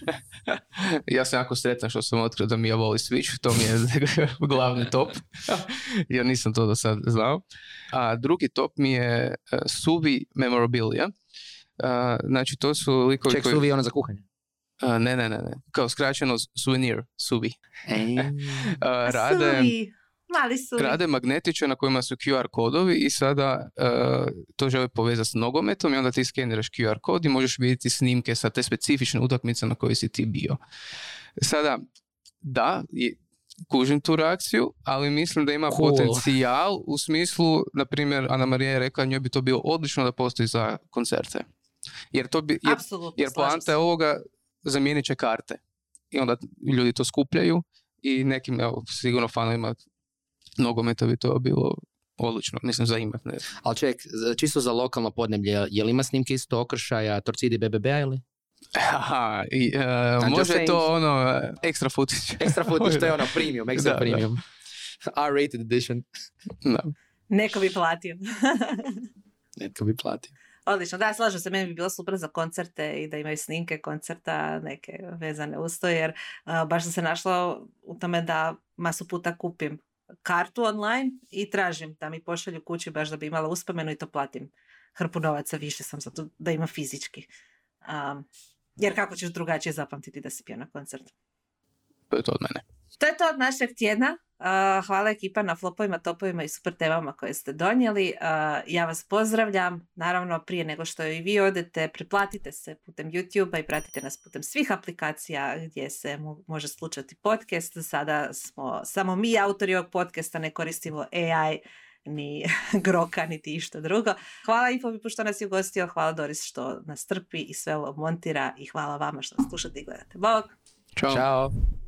ja sam jako sretan što sam otkrio da Mia voli Switch, to mi je glavni top, jer nisam to do sad znao. A drugi top mi je uh, Suvi Memorabilia. A, znači to su likovi Ček, koji... suvi je ono za kuhanje. A, ne, ne, ne, ne. Kao skraćeno suvenir, Suvi. Ej. A, rade... Suvi, mali suvi. rade magnetiće na kojima su QR kodovi i sada uh, to žele povezati s nogometom i onda ti skeniraš QR kod i možeš vidjeti snimke sa te specifične utakmice na kojoj si ti bio. Sada, da, i- kužim tu reakciju, ali mislim da ima Cool. potencijal u smislu, na primjer, Ana Marija je rekla njoj bi to bilo odlično da postoji za koncerte. Jer to bi, jer, jer poanta je ovoga zamijenit će karte. I onda ljudi to skupljaju i nekim, evo, sigurno fanovima nogometa bi to bilo odlično, mislim za imat, ne znam. Ali ček, čisto za lokalno podneblje, je li ima snimke isto okršaja Torcidi BBB-a ili? Aha, i, e, just može saying. to ono, ekstra footage. Extra footage, to je ono premium, Da, da. premium. R-rated edition. Da. Neko bi platio. Netko bi platio. Odlično, da, slažem se, meni bi bilo super za koncerte i da imaju snimke koncerta neke vezane uz to, jer a, baš sam se našla u tome da masu puta kupim kartu online i tražim da mi pošalju kući baš da bi imala uspomenu i to platim hrpu novaca više sam za to da ima fizički. Um, jer kako ćeš drugačije zapamtiti da si pio na koncertu? To je to od mene. To je to od našeg tjedna. Uh, hvala ekipa na flopovima, topovima i super temama koje ste donijeli. Uh, ja vas pozdravljam. Naravno, prije nego što i vi odete, preplatite se putem YouTube-a i pratite nas putem svih aplikacija gdje se mo- može slušati podcast. Sada smo samo mi autori ovog podcasta, ne koristimo AI ni groka, niti išta drugo. Hvala Infobipu što nas je ugostio, hvala Doris što nas trpi i sve ovo montira i hvala vama što nas slušate i gledate. Bog! Ćao. Ćao.